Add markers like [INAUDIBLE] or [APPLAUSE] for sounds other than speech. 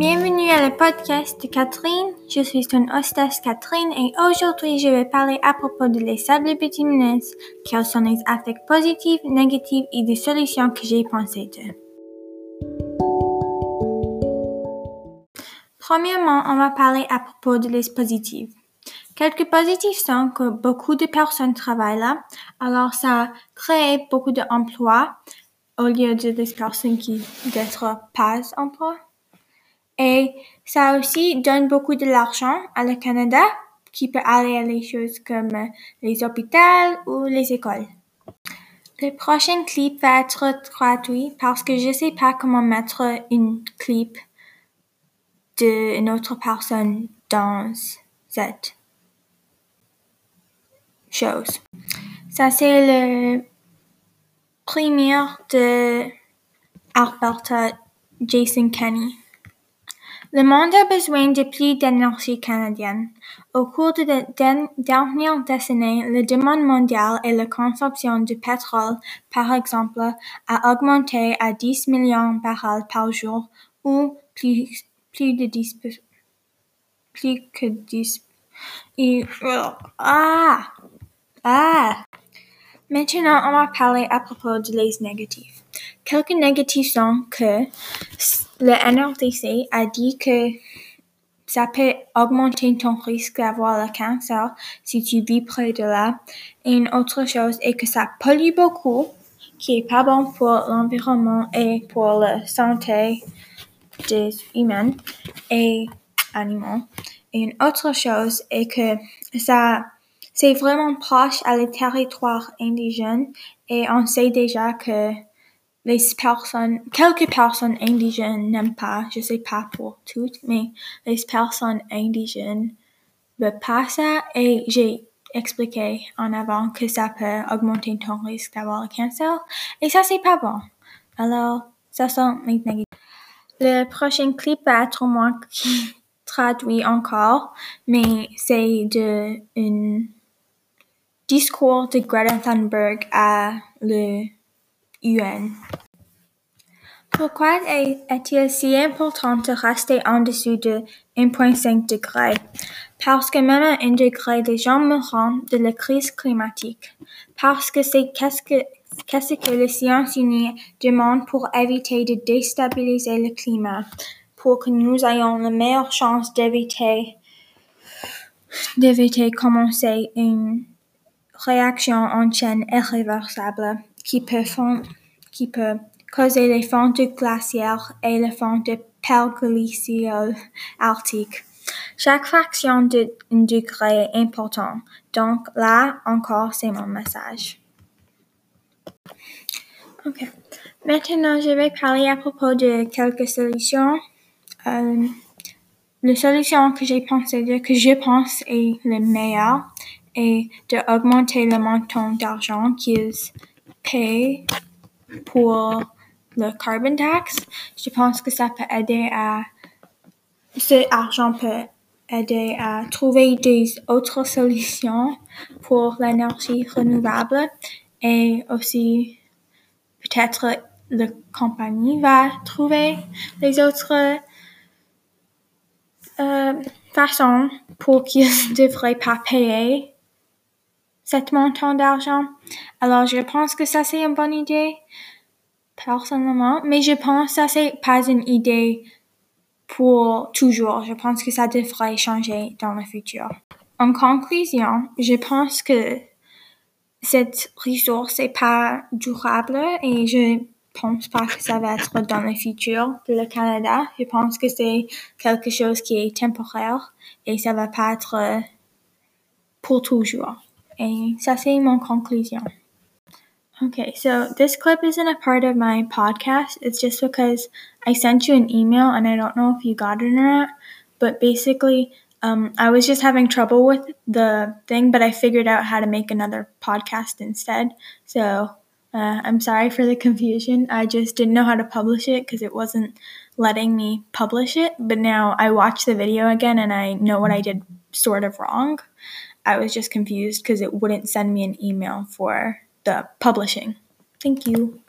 Bienvenue à le podcast de Catherine. Je suis ton hostess Catherine et aujourd'hui je vais parler à propos de les sables quels sont les affects positifs, négatifs et des solutions que j'ai pensé de. Premièrement, on va parler à propos de les positifs. Quelques positifs sont que beaucoup de personnes travaillent là, alors ça crée beaucoup d'emplois au lieu de des personnes qui d'être pas emploi. Et ça aussi donne beaucoup de l'argent à le Canada qui peut aller à les choses comme les hôpitaux ou les écoles. Le prochain clip va être gratuit parce que je sais pas comment mettre une clip d'une autre personne dans cette chose. Ça, c'est le premier de Alberta Jason Kenney. Le monde a besoin de plus d'énergie canadienne. Au cours des dernières décennies, la demande mondiale et la consommation de pétrole, par exemple, a augmenté à 10 millions de barils par jour ou plus, plus de 10, plus que 10. Et, ah! Ah! Maintenant, on va parler à propos de les négatifs. Quelques négatifs sont que le NRDC a dit que ça peut augmenter ton risque d'avoir le cancer si tu vis près de là. Et une autre chose est que ça pollue beaucoup, qui est pas bon pour l'environnement et pour la santé des humains et animaux. Et une autre chose est que ça c'est vraiment proche à les territoires indigènes et on sait déjà que les personnes, quelques personnes indigènes n'aiment pas, je sais pas pour toutes, mais les personnes indigènes veulent pas ça et j'ai expliqué en avant que ça peut augmenter ton risque d'avoir le cancer et ça c'est pas bon. Alors, ça sont les négatifs. Le prochain clip être moi qui [LAUGHS] traduit encore, mais c'est de une Discours de Greta Thunberg à le Pourquoi est-il si important de rester en dessous de 1,5 degré? Parce que même à 1 degré, les gens mourront de la crise climatique. Parce que c'est qu'est-ce que qu'est-ce que les sciences unies demandent pour éviter de déstabiliser le climat, pour que nous ayons la meilleure chance d'éviter d'éviter commencer une réaction en chaîne irréversible qui peut, qui peut causer les fontes glaciaires et les fontes perglaciales arctiques. Chaque fraction d'un degré est important. Donc là encore, c'est mon message. Ok. Maintenant, je vais parler à propos de quelques solutions. Euh, la solution que j'ai pensé de, que je pense est la meilleure, et d'augmenter le montant d'argent qu'ils paient pour le carbon tax. Je pense que ça peut aider à, cet argent peut aider à trouver des autres solutions pour l'énergie renouvelable et aussi peut-être la compagnie va trouver les autres euh, façons pour qu'ils ne [LAUGHS] devraient pas payer cet montant d'argent. Alors, je pense que ça, c'est une bonne idée, personnellement, mais je pense que ça, c'est pas une idée pour toujours. Je pense que ça devrait changer dans le futur. En conclusion, je pense que cette ressource est pas durable et je pense pas que ça va être dans le futur de le Canada. Je pense que c'est quelque chose qui est temporaire et ça va pas être pour toujours. C'est mon conclusion. Okay, so this clip isn't a part of my podcast. It's just because I sent you an email and I don't know if you got it or not. But basically, um, I was just having trouble with the thing, but I figured out how to make another podcast instead. So uh, I'm sorry for the confusion. I just didn't know how to publish it because it wasn't letting me publish it. But now I watched the video again and I know what I did sort of wrong. I was just confused because it wouldn't send me an email for the publishing. Thank you.